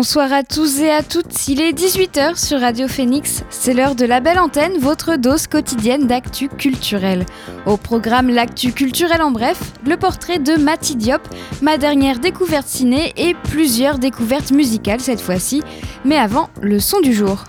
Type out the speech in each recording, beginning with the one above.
Bonsoir à tous et à toutes, il est 18h sur Radio Phoenix, c'est l'heure de la belle antenne, votre dose quotidienne d'actu culturel. Au programme L'actu culturel en bref, le portrait de Mati Diop, ma dernière découverte ciné et plusieurs découvertes musicales cette fois-ci. Mais avant, le son du jour.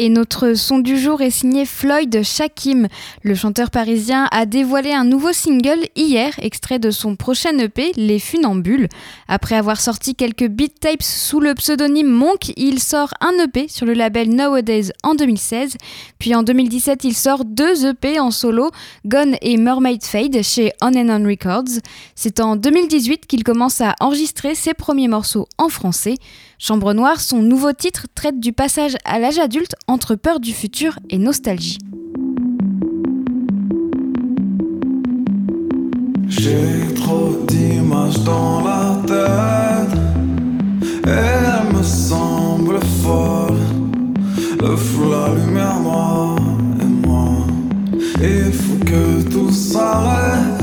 Et notre son du jour est signé Floyd Shakim. Le chanteur parisien a dévoilé un nouveau single hier, extrait de son prochain EP, Les Funambules. Après avoir sorti quelques beat tapes sous le pseudonyme Monk, il sort un EP sur le label Nowadays en 2016. Puis en 2017, il sort deux EP en solo, Gone et Mermaid Fade chez On and On Records. C'est en 2018 qu'il commence à enregistrer ses premiers morceaux en français. Chambre Noire, son nouveau titre, traite du passage à l'âge adulte entre peur du futur et nostalgie. J'ai trop d'images dans la tête. Et elles me semblent folles. Le flou, la lumière noire et moi. Il faut que tout s'arrête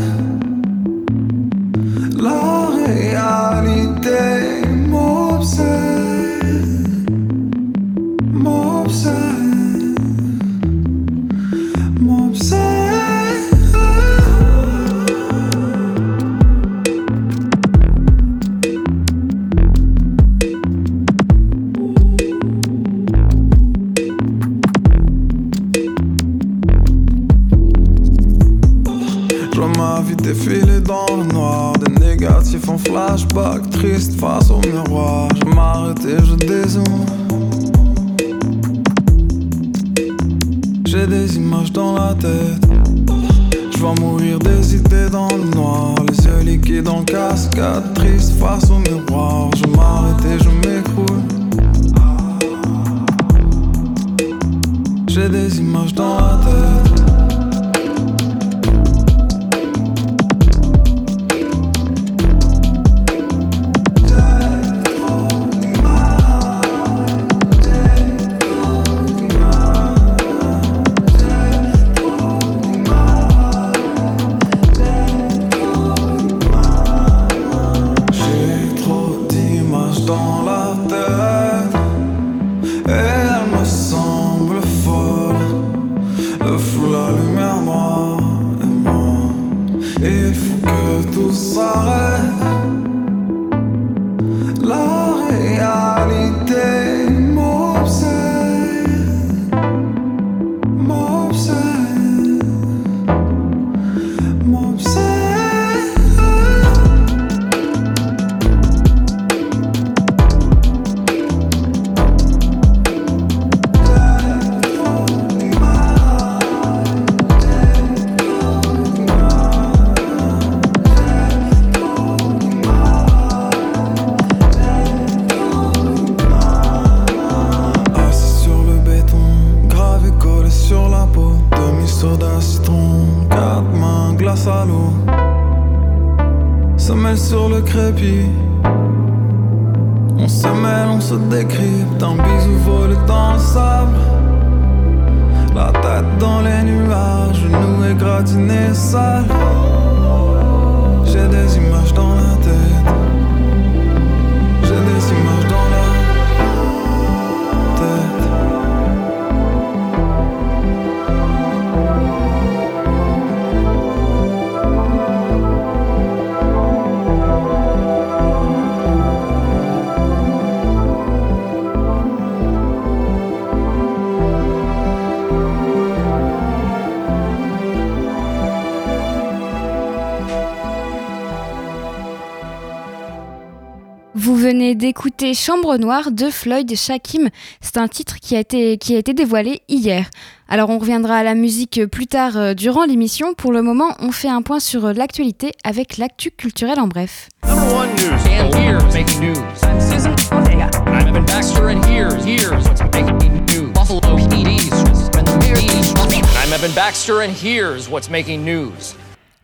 d'écouter Chambre Noire de Floyd Shakim. C'est un titre qui a, été, qui a été dévoilé hier. Alors on reviendra à la musique plus tard euh, durant l'émission. Pour le moment, on fait un point sur l'actualité avec l'actu culturel en bref.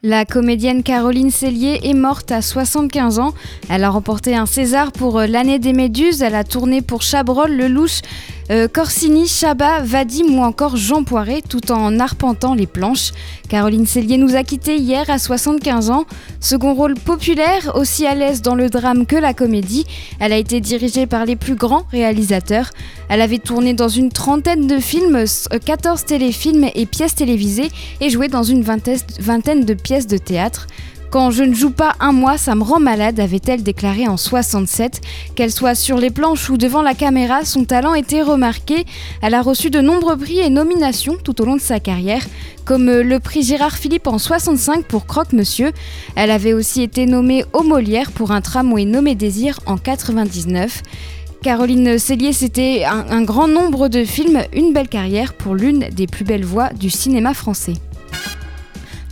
La comédienne Caroline Cellier est morte à 75 ans. Elle a remporté un César pour euh, l'année des Méduses. Elle a tourné pour Chabrol, Lelouch, euh, Corsini, Chabat, Vadim ou encore Jean Poiret, tout en arpentant les planches. Caroline Cellier nous a quittés hier à 75 ans. Second rôle populaire, aussi à l'aise dans le drame que la comédie, elle a été dirigée par les plus grands réalisateurs. Elle avait tourné dans une trentaine de films, 14 téléfilms et pièces télévisées et joué dans une vingtaine de pièces de théâtre. Quand je ne joue pas un mois, ça me rend malade, avait-elle déclaré en 67. Qu'elle soit sur les planches ou devant la caméra, son talent était remarqué. Elle a reçu de nombreux prix et nominations tout au long de sa carrière, comme le prix Gérard Philippe en 65 pour Croque-Monsieur. Elle avait aussi été nommée au Molière pour un tramway nommé Désir en 99. Caroline Cellier, c'était un grand nombre de films, une belle carrière pour l'une des plus belles voix du cinéma français.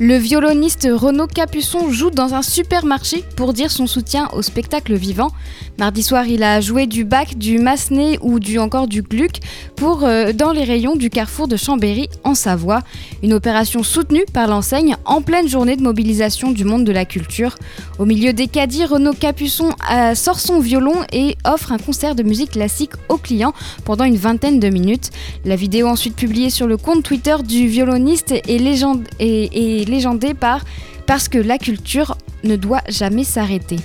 Le violoniste Renaud Capuçon joue dans un supermarché pour dire son soutien au spectacle vivant. Mardi soir, il a joué du bac, du massenet ou du encore du gluck euh, dans les rayons du carrefour de Chambéry en Savoie. Une opération soutenue par l'enseigne en pleine journée de mobilisation du monde de la culture. Au milieu des caddies, Renaud Capuçon euh, sort son violon et offre un concert de musique classique aux clients pendant une vingtaine de minutes. La vidéo ensuite publiée sur le compte Twitter du violoniste est, légende, et légendé par Parce que la culture ne doit jamais s'arrêter.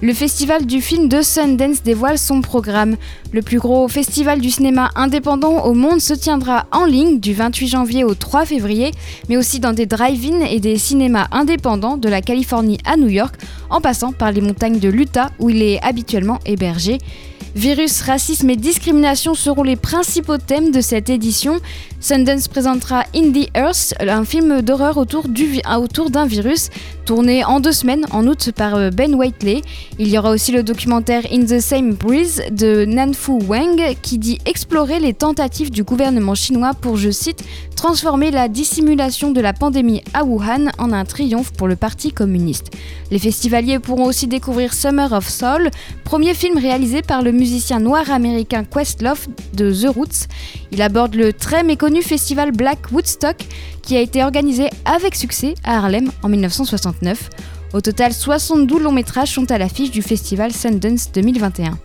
Le festival du film de Sundance dévoile son programme. Le plus gros festival du cinéma indépendant au monde se tiendra en ligne du 28 janvier au 3 février, mais aussi dans des drive-in et des cinémas indépendants de la Californie à New York, en passant par les montagnes de l'Utah où il est habituellement hébergé. Virus, racisme et discrimination seront les principaux thèmes de cette édition. Sundance présentera In the Earth, un film d'horreur autour, autour d'un virus, tourné en deux semaines en août par euh, Ben Whiteley. Il y aura aussi le documentaire In the Same Breeze de Nanfu Wang qui dit explorer les tentatives du gouvernement chinois pour, je cite, transformer la dissimulation de la pandémie à Wuhan en un triomphe pour le Parti communiste. Les festivaliers pourront aussi découvrir Summer of Soul, premier film réalisé par le musicien noir américain Questlove de The Roots. Il aborde le très méconnu festival Black Woodstock qui a été organisé avec succès à Harlem en 1969. Au total, 72 longs métrages sont à l'affiche du festival Sundance 2021.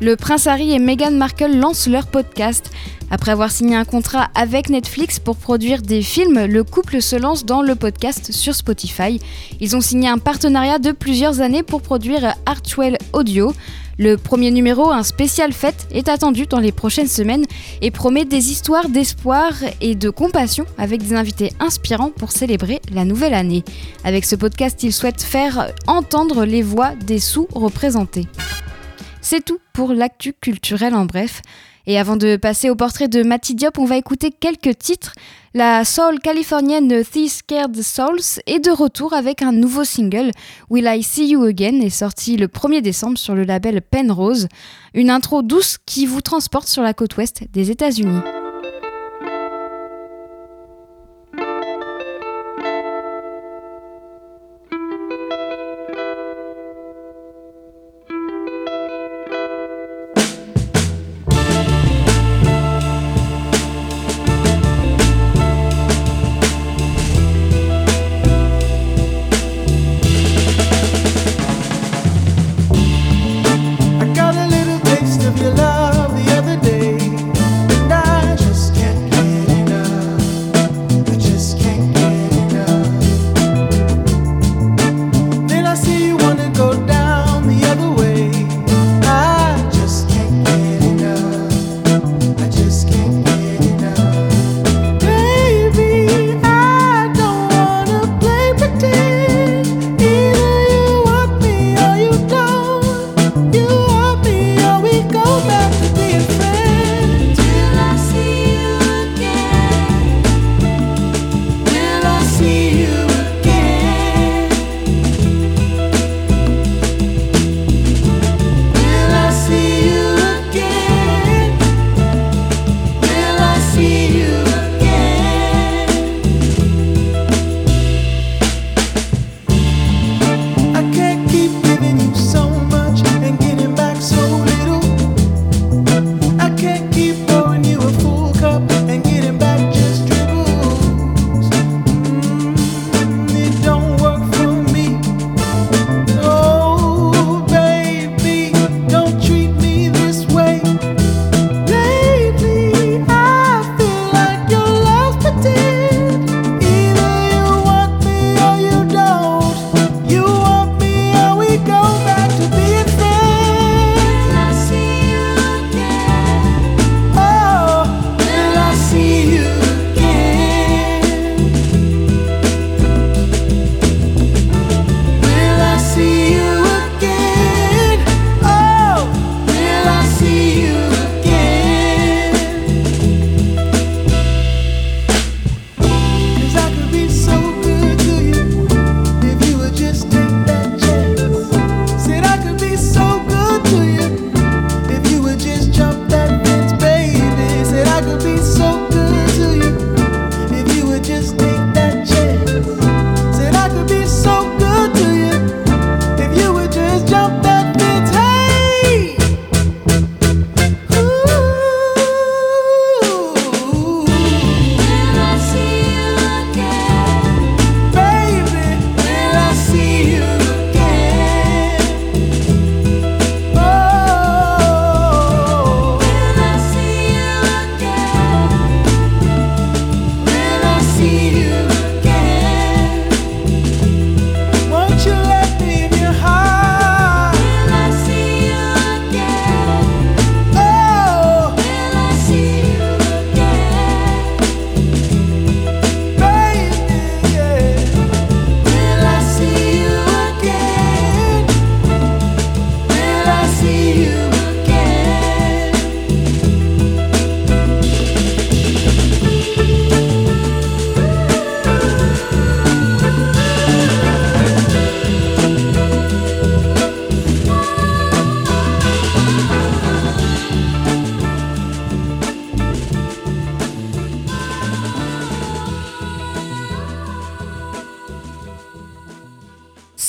Le prince Harry et Meghan Markle lancent leur podcast. Après avoir signé un contrat avec Netflix pour produire des films, le couple se lance dans le podcast sur Spotify. Ils ont signé un partenariat de plusieurs années pour produire Artwell Audio. Le premier numéro, un spécial fête, est attendu dans les prochaines semaines et promet des histoires d'espoir et de compassion avec des invités inspirants pour célébrer la nouvelle année. Avec ce podcast, ils souhaitent faire entendre les voix des sous-représentés. C'est tout pour l'actu culturel en bref. Et avant de passer au portrait de Matty Diop, on va écouter quelques titres. La soul californienne The Scared Souls est de retour avec un nouveau single. Will I See You Again est sorti le 1er décembre sur le label Penrose. Une intro douce qui vous transporte sur la côte ouest des États-Unis.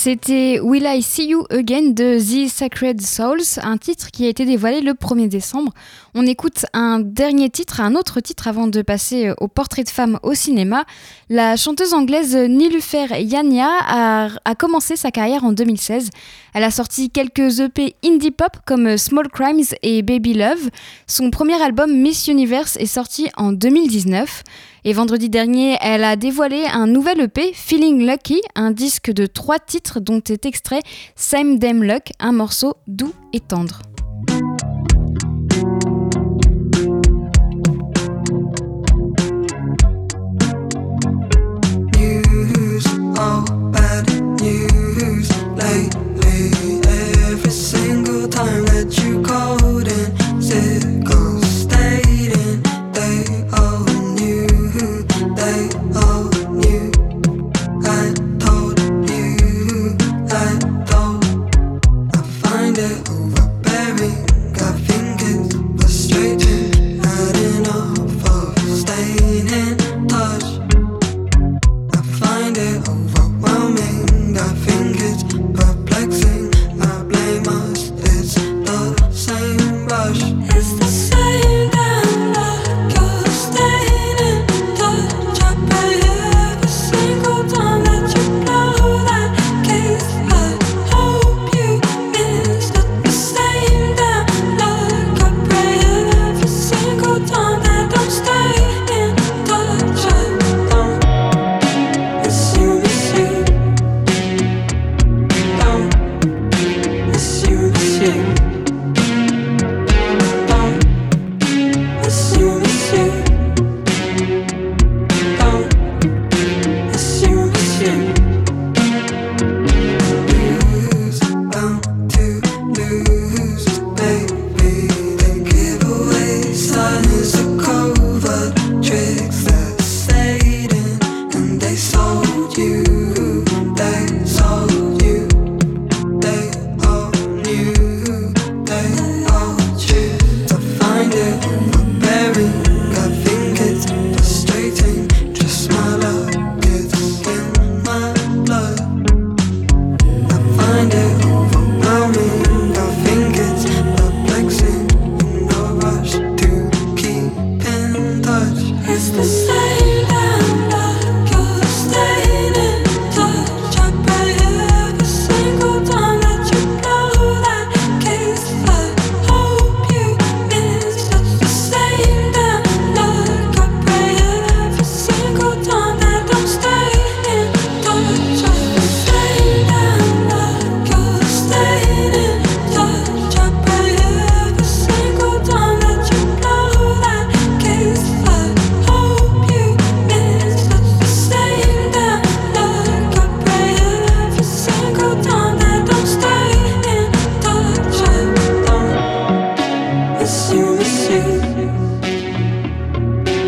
C'était Will I See You Again de The Sacred Souls, un titre qui a été dévoilé le 1er décembre. On écoute un dernier titre, un autre titre avant de passer au portrait de femme au cinéma. La chanteuse anglaise Nilufer Yania a, a commencé sa carrière en 2016. Elle a sorti quelques EP indie pop comme Small Crimes et Baby Love. Son premier album Miss Universe est sorti en 2019. Et vendredi dernier, elle a dévoilé un nouvel EP, Feeling Lucky, un disque de trois titres dont est extrait Same Damn Luck, un morceau doux et tendre.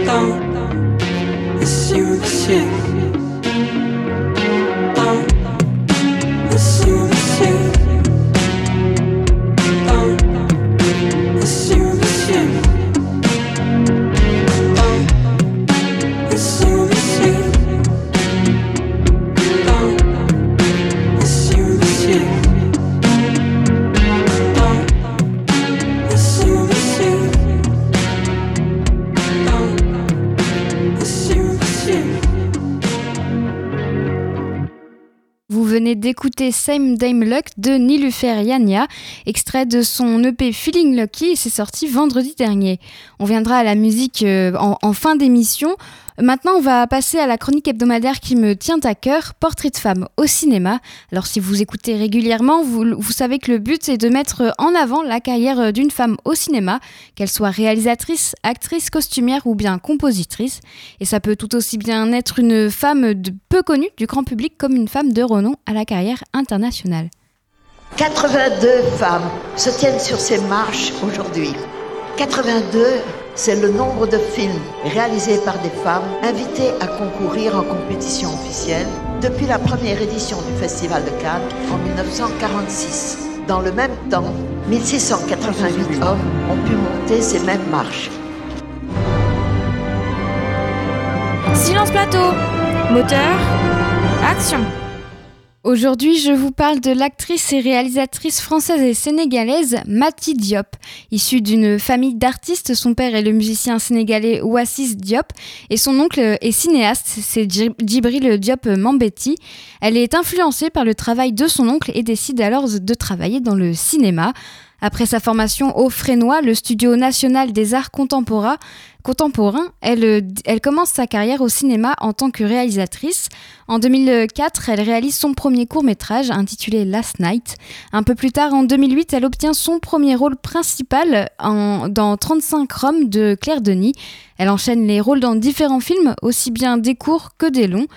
don't. It's you. D'écouter Same Dame Luck de Nilufer Yania, extrait de son EP Feeling Lucky, et c'est sorti vendredi dernier. On viendra à la musique euh, en fin d'émission. Maintenant, on va passer à la chronique hebdomadaire qui me tient à cœur, Portrait de femme au cinéma. Alors si vous écoutez régulièrement, vous, savez que le but est de mettre en avant la carrière d'une femme au cinéma, qu'elle soit réalisatrice, actrice, costumière ou bien compositrice. Et ça peut tout aussi bien être une femme peu connue du grand public comme une femme de renom à la carrière internationale. 82 femmes se tiennent sur ces marches aujourd'hui. 82 c'est le nombre de films réalisés par des femmes invitées à concourir en compétition officielle depuis la première édition du Festival de Cannes en 1946. Dans le même temps, 1688 hommes ont pu monter ces mêmes marches. Silence plateau. Moteur. Action. Aujourd'hui, je vous parle de l'actrice et réalisatrice française et sénégalaise Mati Diop. Issue d'une famille d'artistes, son père est le musicien sénégalais Oasis Diop et son oncle est cinéaste, c'est Djibril Diop Mambeti. Elle est influencée par le travail de son oncle et décide alors de travailler dans le cinéma. Après sa formation au Frénois, le Studio national des arts contemporains, elle, elle, commence sa carrière au cinéma en tant que réalisatrice. En 2004, elle réalise son premier court métrage intitulé Last Night. Un peu plus tard, en 2008, elle obtient son premier rôle principal dans 35 Roms de Claire Denis. Elle enchaîne les rôles dans différents films, aussi bien des courts que des longs.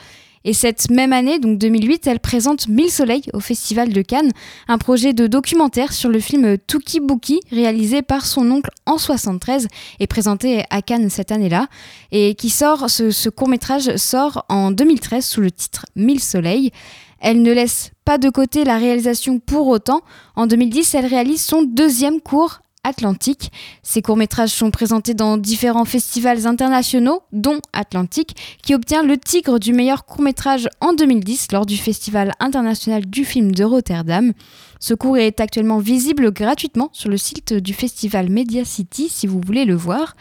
Et cette même année, donc 2008, elle présente Mille Soleils au Festival de Cannes, un projet de documentaire sur le film Tuki Buki, réalisé par son oncle en 73 et présenté à Cannes cette année-là, et qui sort, ce, court-métrage sort en 2013 sous le titre Mille Soleils. Elle ne laisse pas de côté la réalisation pour autant. En 2010, elle réalise son deuxième court Atlantique. Ces courts-métrages sont présentés dans différents festivals internationaux, dont Atlantique, qui obtient le Tigre du meilleur court-métrage en 2010 lors du Festival international du film de Rotterdam. Ce cours est actuellement visible gratuitement sur le site du festival Media City si vous voulez le voir.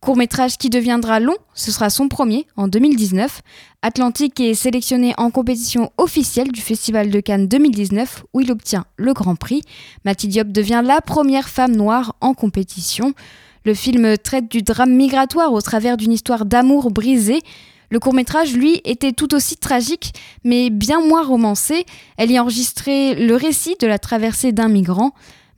Court métrage qui deviendra long, ce sera son premier en 2019. Atlantique est sélectionné en compétition officielle du Festival de Cannes 2019 où il obtient le Grand Prix. Mathilde Diop devient la première femme noire en compétition. Le film traite du drame migratoire au travers d'une histoire d'amour brisée. Le court métrage, lui, était tout aussi tragique, mais bien moins romancé. Elle y enregistrait le récit de la traversée d'un migrant.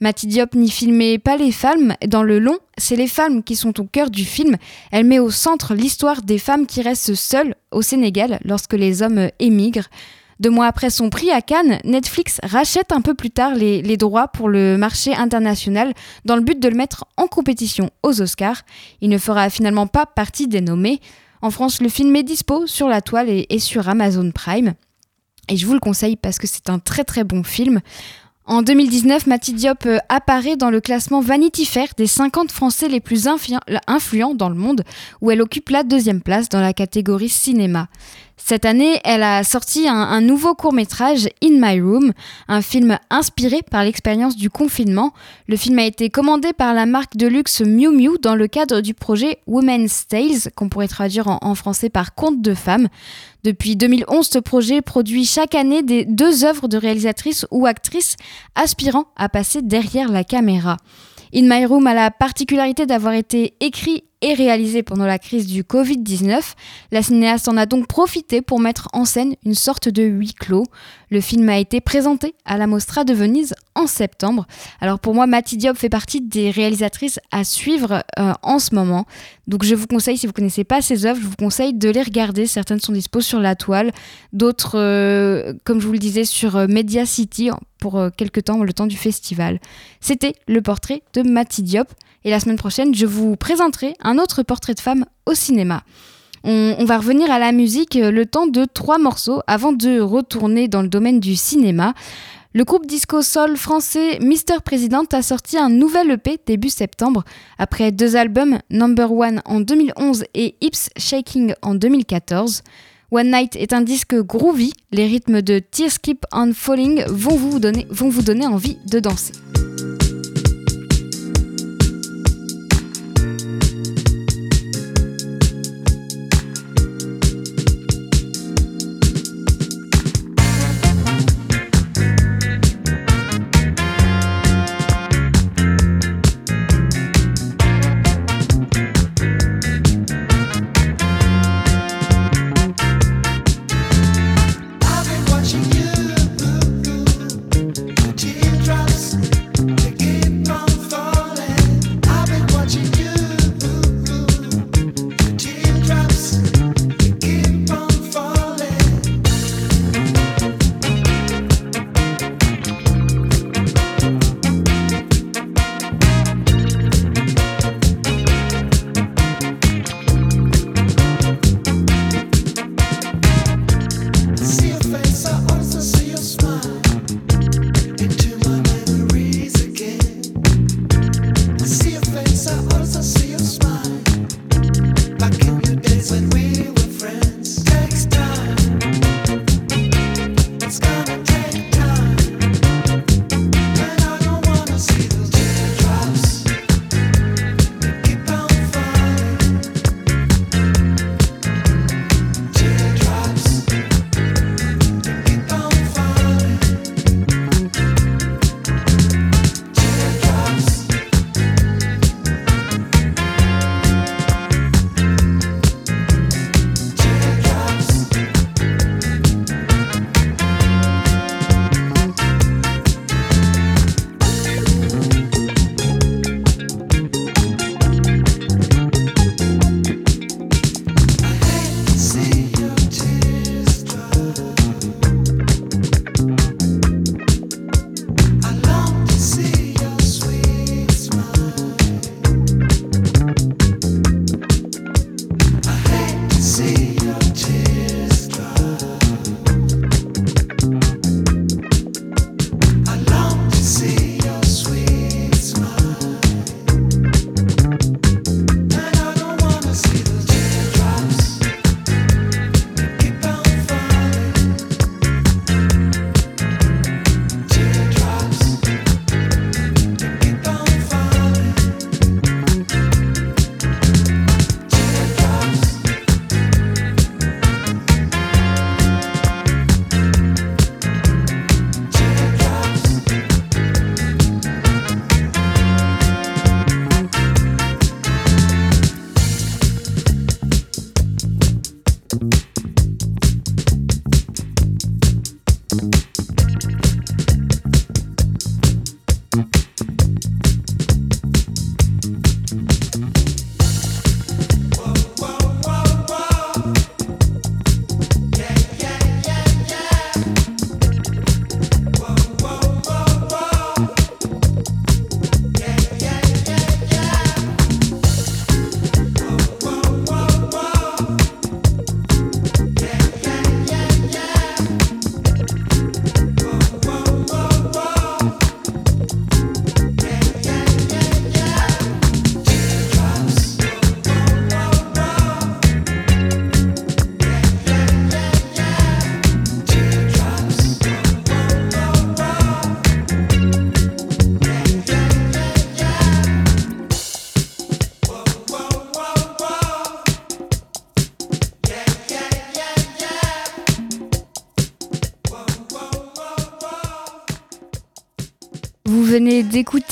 Mati Diop n'y filmait pas les femmes. Dans le long, c'est les femmes qui sont au cœur du film. Elle met au centre l'histoire des femmes qui restent seules au Sénégal lorsque les hommes émigrent. Deux mois après son prix à Cannes, Netflix rachète un peu plus tard les, droits pour le marché international dans le but de le mettre en compétition aux Oscars. Il ne fera finalement pas partie des nommés. En France, le film est dispo sur la toile et sur Amazon Prime. Et je vous le conseille parce que c'est un très très bon film. En 2019, Mati Diop euh, apparaît dans le classement Vanity Fair des 50 Français les plus influents dans le monde, où elle occupe la deuxième place dans la catégorie cinéma. Cette année, elle a sorti un, nouveau court-métrage, In My Room, un film inspiré par l'expérience du confinement. Le film a été commandé par la marque de luxe Miu Miu dans le cadre du projet Women's Tales, qu'on pourrait traduire en, français par Conte de femmes. Depuis 2011, ce projet produit chaque année des deux œuvres de réalisatrices ou actrices aspirant à passer derrière la caméra. In My Room a la particularité d'avoir été écrit et réalisé pendant la crise du Covid-19. La cinéaste en a donc profité pour mettre en scène une sorte de huis clos. Le film a été présenté à la Mostra de Venise en septembre. Alors pour moi, Mati Diop fait partie des réalisatrices à suivre euh, en ce moment. Donc je vous conseille, si vous ne connaissez pas ses œuvres, je vous conseille de les regarder. Certaines sont disposées sur la toile, d'autres, euh, comme je vous le disais, sur euh, Media City pour quelques temps, le temps du festival. C'était le portrait de Mati Diop. Et la semaine prochaine, je vous présenterai un autre portrait de femme au cinéma. On, va revenir à la musique euh, le temps de trois morceaux avant de retourner dans le domaine du cinéma. Le groupe disco soul français Mister President a sorti un nouvel EP début septembre. Après deux albums, Number One en 2011 et Hips Shaking en 2014. One Night est un disque groovy, les rythmes de Tears Keep on Falling vont vous donner envie de danser.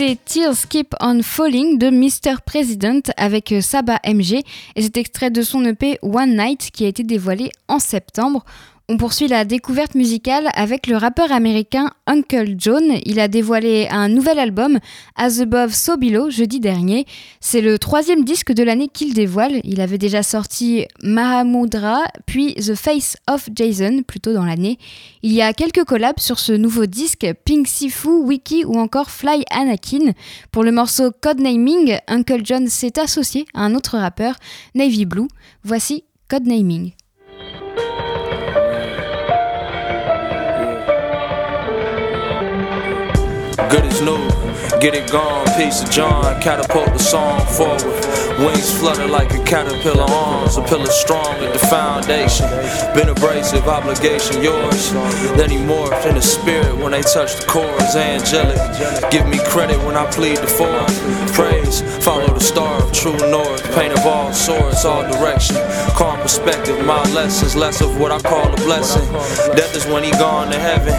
D'écouter Tears Keep on Falling de Mr. President avec Saba MG et cet extrait de son EP One Night qui a été dévoilé en septembre. On poursuit la découverte musicale avec le rappeur américain Uncle John. Il a dévoilé un nouvel album, As Above So Below, jeudi dernier. C'est le troisième disque de l'année qu'il dévoile. Il avait déjà sorti Mahamudra, puis The Face of Jason, plutôt dans l'année. Il y a quelques collabs sur ce nouveau disque, Pink Sifu, Wiki ou encore Fly Anakin. Pour le morceau Codenaming, Uncle John s'est associé à un autre rappeur, Navy Blue. Voici Codenaming. Good as new. Get it gone, piece of John, catapult the song forward. Wings flutter like a caterpillar arms, a pillar strong at the foundation. Been abrasive, obligation yours. Then he morphed in the spirit when they touch the chords, angelic. Give me credit when I plead the fourth. Praise, follow the star of true north. Paint of all sorts, all direction. Calm perspective, my lessons, less of what I call a blessing. Death is when he gone to heaven.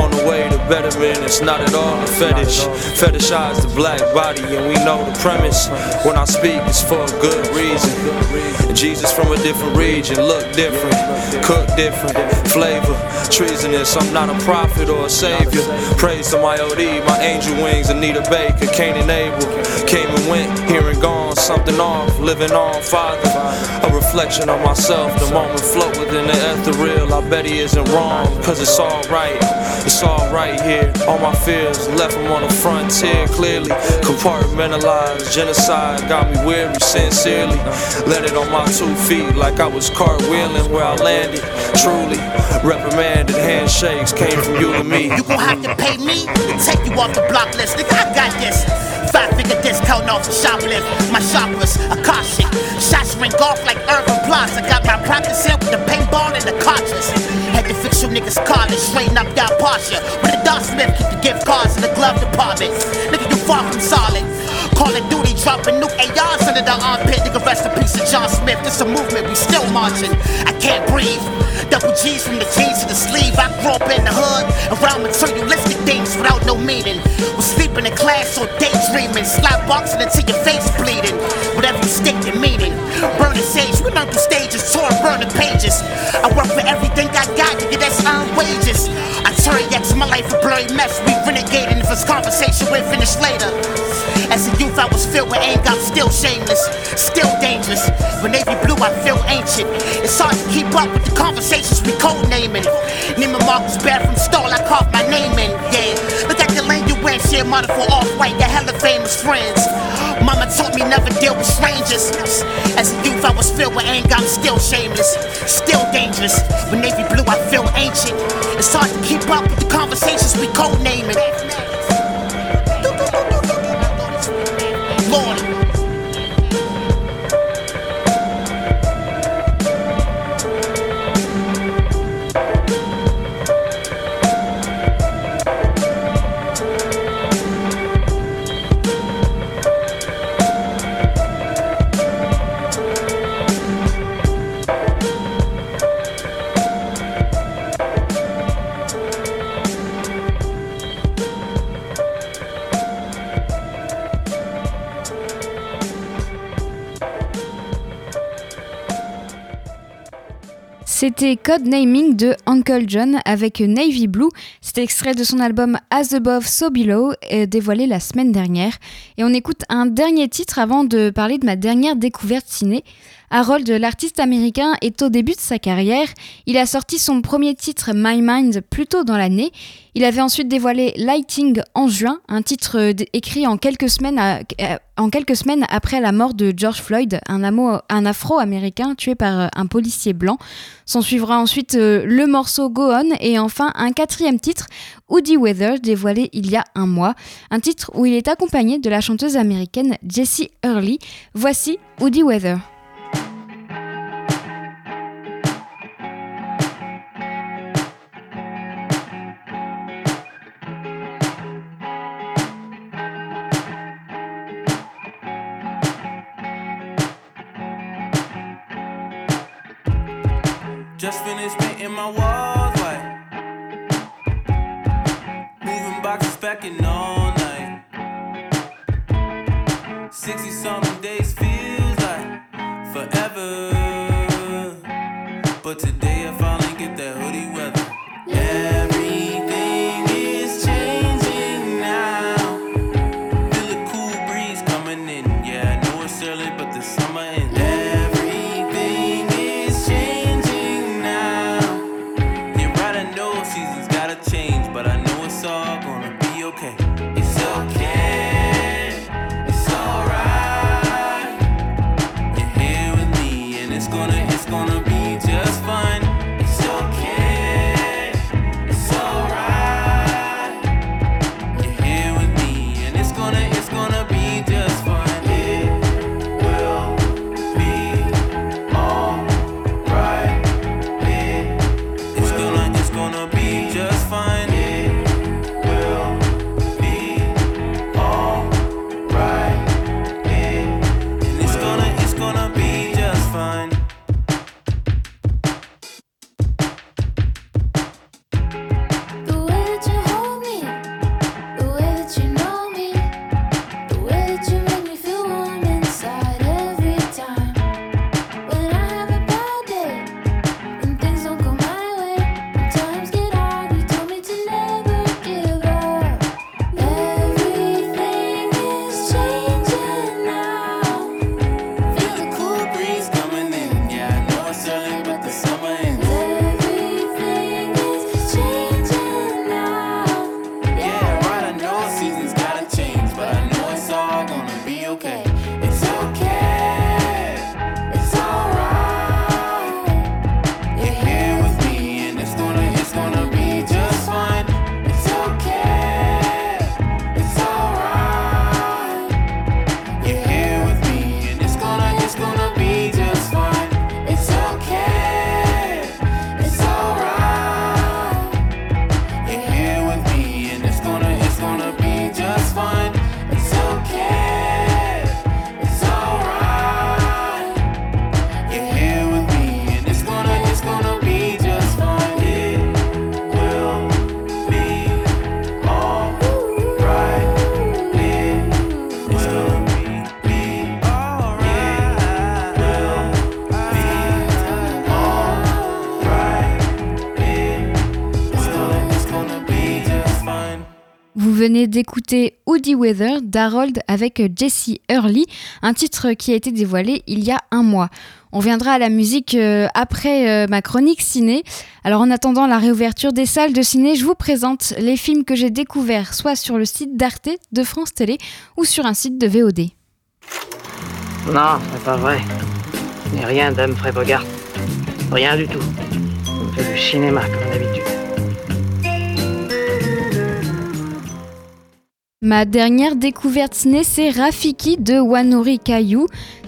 On the way to betterment, it's not at all a fetish. Fetishize the black body, and we know the premise. When I speak, it's for a good reason. Jesus from a different region, look different, cook different, flavor treasonous. I'm not a prophet or a savior. Praise to my OD, my angel wings, Anita Baker, Cain and Abel. Came and went, here and gone, something off, living on, Father. A reflection of myself, the moment float within the ethereal. I bet he isn't wrong, cause it's alright. It's alright here. All my fears left him on the frontier, clearly. Compartmentalized, genocide got me weary, sincerely. Let it on my two feet like I was cartwheeling where I landed. Truly, reprimanded handshakes came from you to me. You gon' have to pay me to take you off the block list, nigga. I got this. Five figure discount off the shoplift. My shoppers, Akashic. Shots ring off like urban plots. I got my practice here with the paintball and the cartridge. Had to fix you niggas' college, straighten up that posture. But the Dog Smith keep the gift cards in the glove department. Nigga, you far from solid. Call of Duty dropping new ARs under the armpit. Nigga, rest in peace of John Smith. It's a movement, we still marching. I can't breathe. Double G's from the jeans to the sleeve. I grew up in the hood around materialistic things without no meaning. Was sleeping in class or daydreaming. Slap boxing until your face bleeding. Whatever you stick the meaning. Burning sage, we learn through stages, torn burning pages. I work for everything I got, nigga, that's earned wages. I turn X my life a blurry mess. We renegading if it's conversation, we're finished later. As a youth, I was filled with anger, I'm still shameless, still dangerous. When navy blue, I feel ancient. It's hard to keep up with the conversations we code naming. Neiman Marcus bad from stall, I carved my name in. Yeah, look at the lane you went, share mother for off white, the hella famous friends. Mama taught me never deal with strangers. As a youth, I was filled with anger, I'm still shameless, still dangerous. When navy blue, I feel ancient. It's hard to keep up with the conversations we code naming. C'était Code Naming de Uncle John avec Navy Blue. C'est extrait de son album As Above So Below, euh, dévoilé la semaine dernière. Et on écoute un dernier titre avant de parler de ma dernière découverte ciné. Harold, l'artiste américain, est au début de sa carrière. Il a sorti son premier titre My Mind plus tôt dans l'année. Il avait ensuite dévoilé Lighting en juin, un titre euh, écrit en quelques semaines, à- euh, en quelques semaines après la mort de George Floyd, un, afro-américain tué par euh, un policier blanc. S'en suivra ensuite le morceau Go On et enfin un quatrième titre, Woody Weather, dévoilé il y a un mois. Un titre où il est accompagné de la chanteuse américaine Jessie Hurley. Voici Woody Weather. Just finished painting my walls d'écouter Woody Weather d'Harold avec Jesse Hurley, un titre qui a été dévoilé il y a un mois. On viendra à la musique euh, après euh, ma chronique ciné. Alors en attendant la réouverture des salles de ciné, je vous présente les films que j'ai découverts soit sur le site d'Arte de France Télé ou sur un site de VOD. Non, c'est pas vrai. N'est rien d'Humphrey Bogart. Rien du tout. On fait du cinéma comme d'habitude. Ma dernière découverte c'est Rafiki de Wanori Kayu.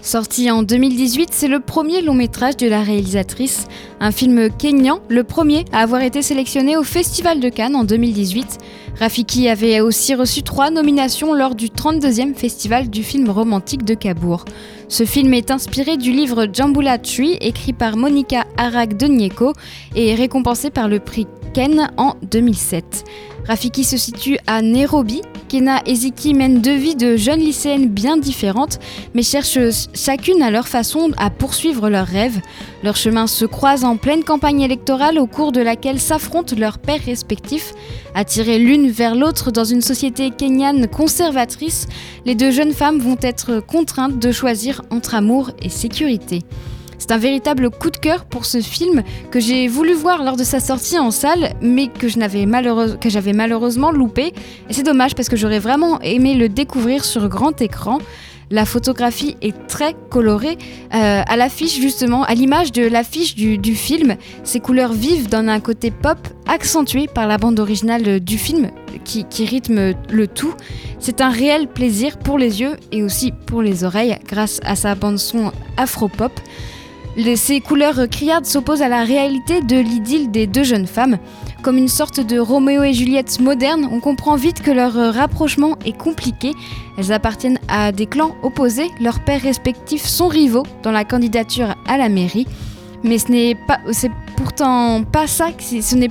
Sorti en 2018, c'est le premier long métrage de la réalisatrice. Un film kényan, le premier à avoir été sélectionné au Festival de Cannes en 2018. Rafiki avait aussi reçu trois nominations lors du 32e Festival du film romantique de Cabourg. Ce film est inspiré du livre Jambula Tree, écrit par Monica Arag de Nieko et récompensé par le prix Ken en 2007. Rafiki se situe à Nairobi. Kena et Ziki mènent deux vies de jeunes lycéennes bien différentes, mais cherchent chacune à leur façon à poursuivre leurs rêves. Leurs chemins se croisent en pleine campagne électorale au cours de laquelle s'affrontent leurs pères respectifs. Attirées l'une vers l'autre dans une société kenyane conservatrice, les deux jeunes femmes vont être contraintes de choisir entre amour et sécurité. C'est un véritable coup de cœur pour ce film que j'ai voulu voir lors de sa sortie en salle, mais que j'avais malheureusement loupé. Et c'est dommage parce que j'aurais vraiment aimé le découvrir sur grand écran. La photographie est très colorée. Euh, à l'affiche, justement, à l'image de l'affiche du, du film, ces couleurs vives donnent un côté pop accentué par la bande originale du film qui, qui rythme le tout. C'est un réel plaisir pour les yeux et aussi pour les oreilles grâce à sa bande-son afro-pop. Ces couleurs criardes s'opposent à la réalité de l'idylle des deux jeunes femmes. Comme une sorte de Roméo et Juliette moderne, on comprend vite que leur rapprochement est compliqué. Elles appartiennent à des clans opposés, leurs pères respectifs sont rivaux dans la candidature à la mairie. Mais ce n'est pas, c'est pourtant pas ça, ce n'est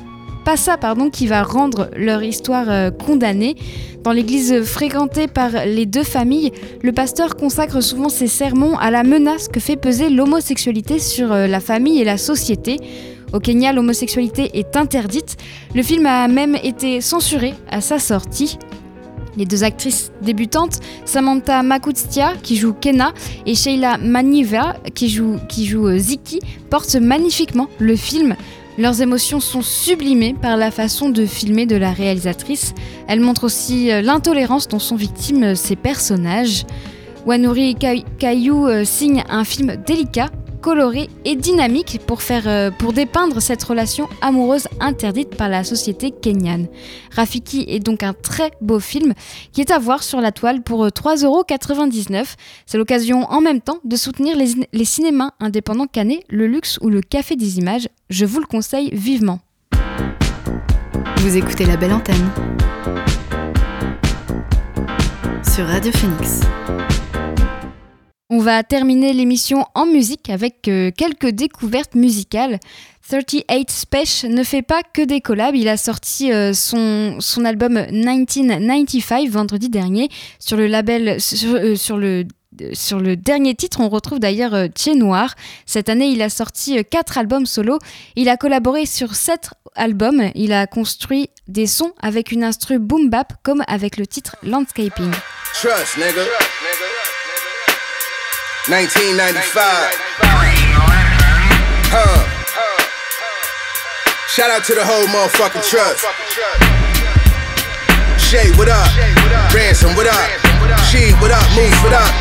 pas ça pardon, qui va rendre leur histoire euh, condamnée. Dans l'église fréquentée par les deux familles, le pasteur consacre souvent ses sermons à la menace que fait peser l'homosexualité sur euh, la famille et la société. Au Kenya, l'homosexualité est interdite. Le film a même été censuré à sa sortie. Les deux actrices débutantes, Samantha Makutstia qui joue Kena et Sheila Maniva qui joue, qui joue euh, Ziki, portent magnifiquement le film. Leurs émotions sont sublimées par la façon de filmer de la réalisatrice. Elle montre aussi euh, l'intolérance dont sont victimes euh, ces personnages. Wanuri Kay- Kayu euh, signe un film délicat, coloré et dynamique euh, pour dépeindre cette relation amoureuse interdite par la société kenyane. Rafiki est donc un très beau film qui est à voir sur la toile pour euh, 3,99€. C'est l'occasion en même temps de soutenir les, les cinémas indépendants canés, le luxe ou le café des images. Je vous le conseille vivement. Vous écoutez la belle antenne sur Radio Phoenix. On va terminer l'émission en musique avec euh, quelques découvertes musicales. 38 Spesh ne fait pas que des collabs, il a sorti euh, son, son album 1995 vendredi dernier sur le label sur, euh, sur le sur le dernier titre, on retrouve d'ailleurs Tché Noir. Cette année, il a sorti euh, quatre albums solo. Il a collaboré sur sept albums. Il a construit des sons avec une instru boom bap, comme avec le titre Landscaping. Trust. 1995. Huh. Shout out to the whole motherfucking trust. Shay, what up? Ransom, what up? She, what up? Moose, what up?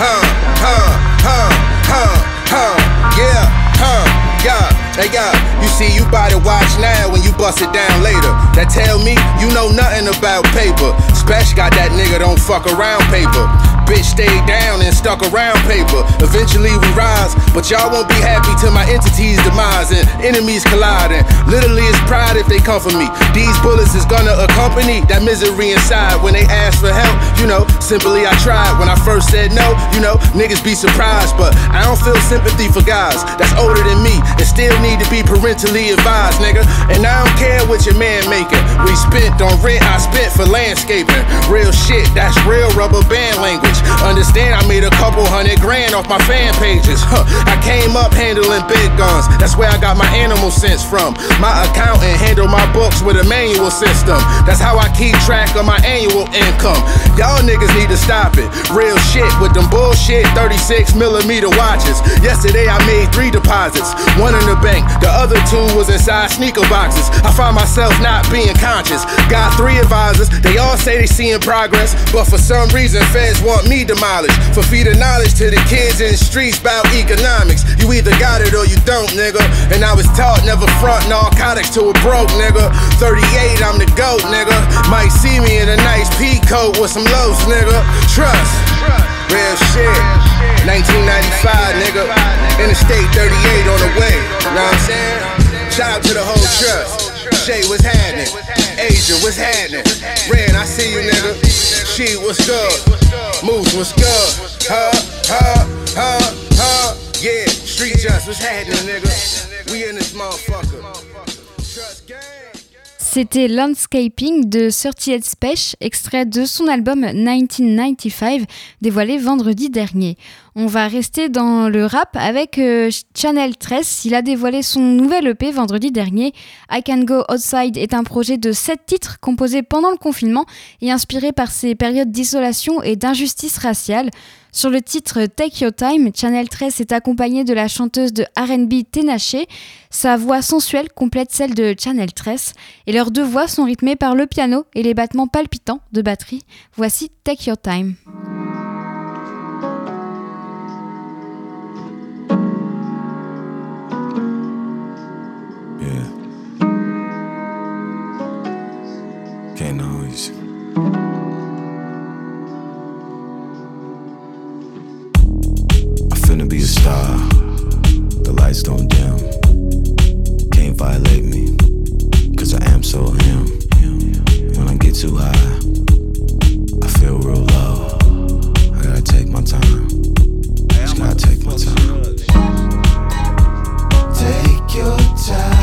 Huh, huh, huh, huh, huh. Yeah, huh, yeah. Hey, yeah. You see, you buy the watch now when you bust it down later. That tell me you know nothing about paper. Special got that nigga don't fuck around paper. Bitch stayed down and stuck around paper. Eventually we rise, but y'all won't be happy till my entity's demise and enemies colliding. Literally, it's pride if they come for me. These bullets is gonna accompany that misery inside when they ask for help. You know, simply I tried when I first said no. You know, niggas be surprised, but I don't feel sympathy for guys that's older than me and still need to be parentally advised, nigga. And I don't care what your man making. We spent on rent, I spent for landscaping. Real shit, that's real rubber band language. Understand, I made a couple hundred grand off my fan pages. Huh. I came up handling big guns. That's where I got my animal sense from. My accountant handle my books with a manual system. That's how I keep track of my annual income. Y'all niggas need to stop it. Real shit with them bullshit 36 millimeter watches. Yesterday I made three deposits. One in the bank, the other two was inside sneaker boxes. I find myself not being conscious. Got three advisors, they all say they seeing progress, but for some reason feds want me demolished. For feeding knowledge to the kids in the streets about economics. You either got it or you don't, nigga. And I was taught never front narcotics to a broke nigga. 38, I'm the goat, nigga. Might see me in a nice pea coat with some lows, nigga. Trust. Real shit. 1995, nigga. Interstate 38 on the way. Know what I'm saying? Shout out to the whole trust. Shay, what's happening? Asia, what's happening? Ren, I see you, nigga. She, what's good? Moose, what's good? Huh, huh, huh, huh. Yeah, Street Just, what's happening, nigga? We in this motherfucker. Trust gang. C'était Landscaping de 38 Spesh, extrait de son album 1995, dévoilé vendredi dernier. On va rester dans le rap avec euh, Channel 13. Il a dévoilé son nouvel EP vendredi dernier. I Can Go Outside est un projet de 7 titres composé pendant le confinement et inspiré par ses périodes d'isolation et d'injustice raciale. Sur le titre Take Your Time, Channel 13 est accompagné de la chanteuse de RB Tenaché. Sa voix sensuelle complète celle de Channel 13 et leurs deux voix sont rythmées par le piano et les battements palpitants de batterie. Voici Take Your Time. A star. The lights don't dim. Can't violate me. Cause I am so him. When I get too high, I feel real low. I gotta take my time. Just gotta take my time. Take your time.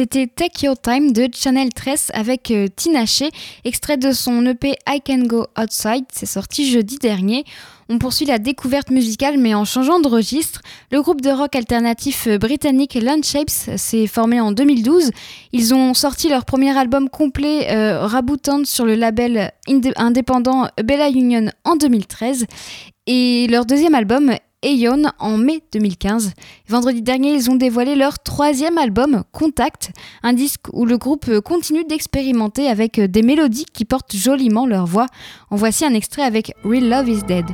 C'était Take Your Time de Channel 13 avec euh, Tina Shea, extrait de son EP I Can Go Outside, c'est sorti jeudi dernier. On poursuit la découverte musicale mais en changeant de registre. Le groupe de rock alternatif euh, britannique Landshapes s'est formé en 2012. Ils ont sorti leur premier album complet euh, sur le label indé- indépendant Bella Union en 2013 et leur deuxième album Aeon en mai 2015. Vendredi dernier, ils ont dévoilé leur troisième album, Contact, un disque où le groupe continue d'expérimenter avec des mélodies qui portent joliment leur voix. En voici un extrait avec Real Love is Dead.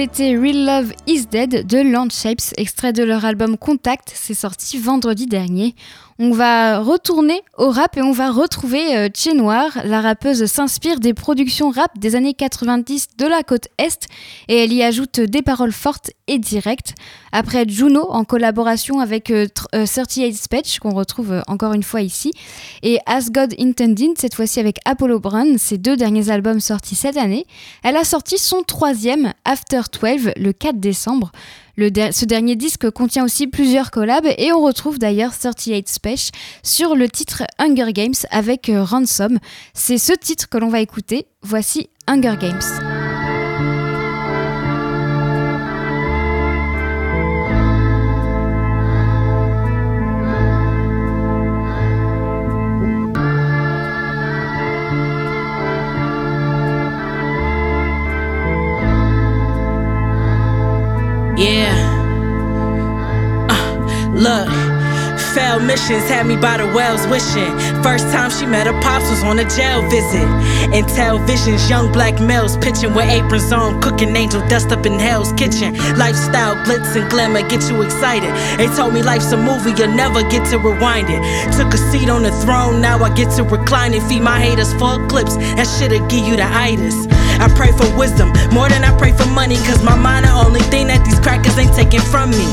C'était Real Love is Dead de Landshapes, extrait de leur album Contact, c'est sorti vendredi dernier. On va retourner au rap et on va retrouver euh, Che Noir. La rappeuse s'inspire des productions rap des années 90 de la côte Est et elle y ajoute des paroles fortes et directes. Après Juno, en collaboration avec euh, tr- euh, 38 Spetch, qu'on retrouve euh, encore une fois ici, et As God Intended, cette fois-ci avec Apollo Brown, ses deux derniers albums sortis cette année, elle a sorti son troisième, After 12, le 4 décembre. Ce dernier disque contient aussi plusieurs collabs et on retrouve d'ailleurs 38 Special sur le titre Hunger Games avec euh, Ransom. C'est ce titre que l'on va écouter. Voici Hunger Games. Yeah. Uh, look. Failed missions had me by the wells wishing. First time she met her pops was on a jail visit. Intel visions, young black males pitching with aprons on, cooking angel dust up in hell's kitchen. Lifestyle, glitz and glamour get you excited. They told me life's a movie, you'll never get to rewind it. Took a seat on the throne, now I get to recline it. Feed my haters full clips, that shit'll give you the itis. I pray for wisdom more than I pray for money, cause my mind the only thing that these crackers ain't taking from me.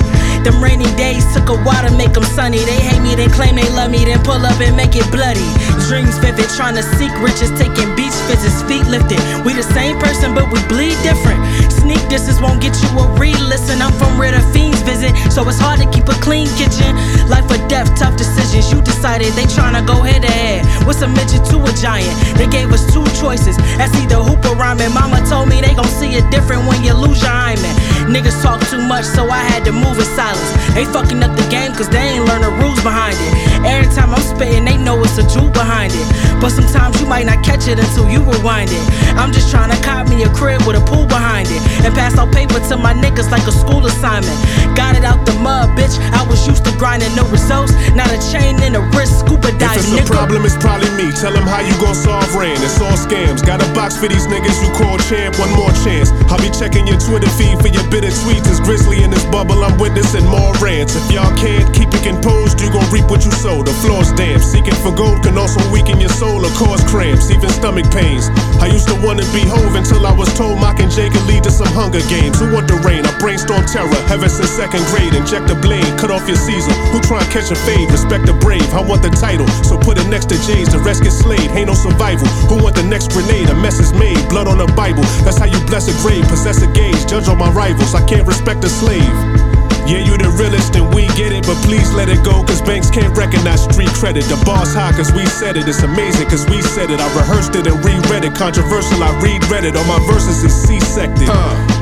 Them rainy days took a while to make them sunny. They hate me, then claim they love me, then pull up and make it bloody. Dreams vivid, trying to seek riches, taking beach visits, feet lifted. We the same person, but we bleed different. Sneak distance won't get you a re listen. I'm from where the fiends visit, so it's hard to keep a clean kitchen. Life or death, tough decisions. You decided they tryna go head to head. What's a midget to a giant? They gave us two choices. That's either hoop or rhyming. Mama told me they gon' see it different when you lose your hymen. Niggas talk too much, so I had to move in silence. They fucking up the game, cause they ain't learn the rules behind it. Every time I'm spitting, they know it's a jewel behind it. But sometimes you might not catch it until you rewind it. I'm just trying to cop me a crib with a pool behind it. And pass out paper to my niggas like a school assignment. Got it out the mud, bitch. I was used to grinding, no results. Not a chain in a wrist, scuba If dive, it's a nigga. problem, it's probably me. Tell them how you gon' solve rain. It's all scams. Got a box for these niggas you call champ. One more chance. I'll be checking your Twitter feed for your bitter tweets. It's grizzly in this bubble. I'm witnessing more rants. If y'all can't keep it composed, you gon' reap what you sow. The floor's damp. Seeking for gold can also weaken your soul or cause cramps, even stomach pains. I used to wanna be hove until I was told mocking Jay could lead to some hunger games. Who want the rain? I brainstorm terror. Ever since second grade, inject the blade, cut off your season. Who try and catch a fade? Respect the brave. I want the title, so put it next to Jay's. The rest get slayed. Ain't no survival. Who want the next grenade? A mess is made. Blood on the Bible. That's how you bless a grave. Possess a gauge. Judge all my rivals. I can't respect a slave. Yeah, you the realest and we get it, but please let it go, cause banks can't recognize street credit. The boss high, cause we said it. It's amazing, cause we said it. I rehearsed it and reread it. Controversial, I read it. All my verses is C-sected.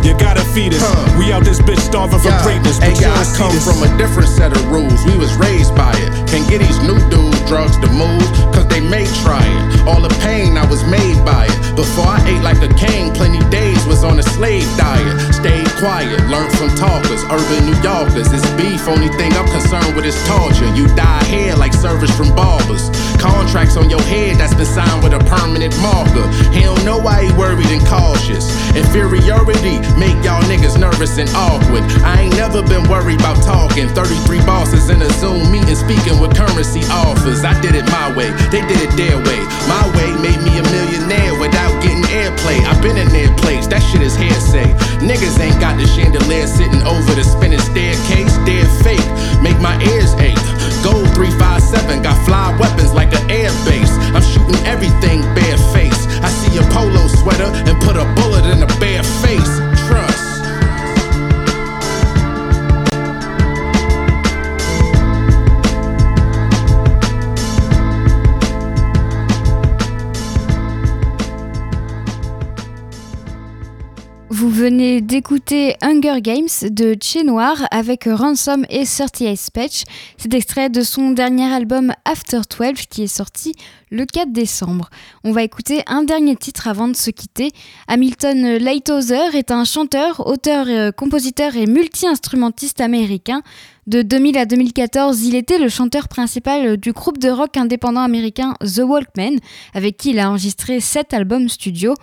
You gotta feed us. We out this bitch starving for Yeah. greatness. Hey, but you yeah, I don't see come this. from a different set of rules. We was raised by it. Can't get these new dudes drugs to move, cause they may try it. All the pain I was made by it. Before I ate like a king, plenty days was on a slave diet. Stayed quiet, learned from talkers, urban New Yorkers. It's beef, only thing I'm concerned with is torture. You die here like service from barbers. Contracts on your head that's been signed with a permanent marker. He don't know why he worried and cautious. Inferiority make y'all niggas nervous and awkward. I ain't never been worried about talking. 33 bosses in a Zoom meeting speaking with currency offers. I did it my way, they did it their way. My way made me a millionaire without getting airplay. I've been in their place, that shit is hearsay. Niggas ain't got the chandelier sitting over the spinning staircase. They're fake, make my ears ache. Gold 357 got fly weapons like an air base. I'm shooting everything bare face. I see a polo sweater and put a bullet in a bare face. Venez d'écouter Hunger Games de Che Noir avec Ransom et 38 Patch. C'est extrait de son dernier album After 12 qui est sorti le 4 décembre. On va écouter un dernier titre avant de se quitter. Hamilton Lighthouse est un chanteur, auteur, euh, compositeur et multi-instrumentiste américain. De 2000 à 2014, il était le chanteur principal du groupe de rock indépendant américain The Walkmen, avec qui il a enregistré 7 albums studio.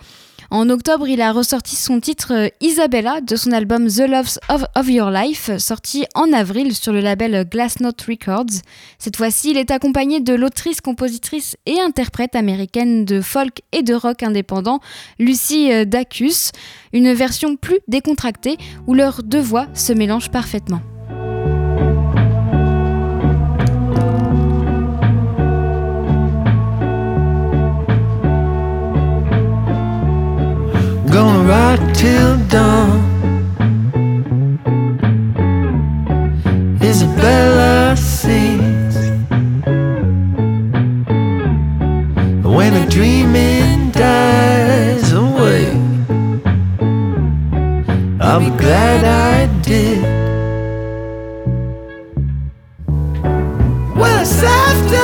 En octobre, il a ressorti son titre euh, Isabella de son album The Loves of, of Your Life, sorti en avril sur le label Glassnote Records. Cette fois-ci, il est accompagné de l'autrice, compositrice et interprète américaine de folk et de rock indépendant, Lucy euh, Dacus, une version plus décontractée où leurs deux voix se mélangent parfaitement. Be glad I did. Well, it's after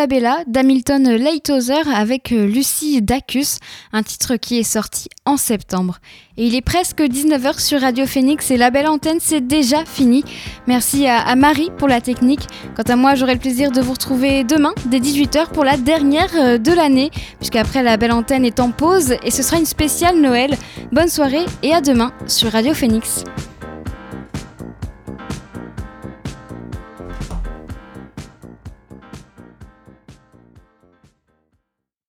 Isabella d'Hamilton Lighthouse avec euh, Lucie Dacus, un titre qui est sorti en septembre. Et il est presque 19h sur Radio Phoenix et la belle antenne, c'est déjà fini. Merci à, à Marie pour la technique. Quant à moi, j'aurai le plaisir de vous retrouver demain dès 18h pour la dernière euh, de l'année, puisqu'après la belle antenne est en pause et ce sera une spéciale Noël. Bonne soirée et à demain sur Radio Phoenix.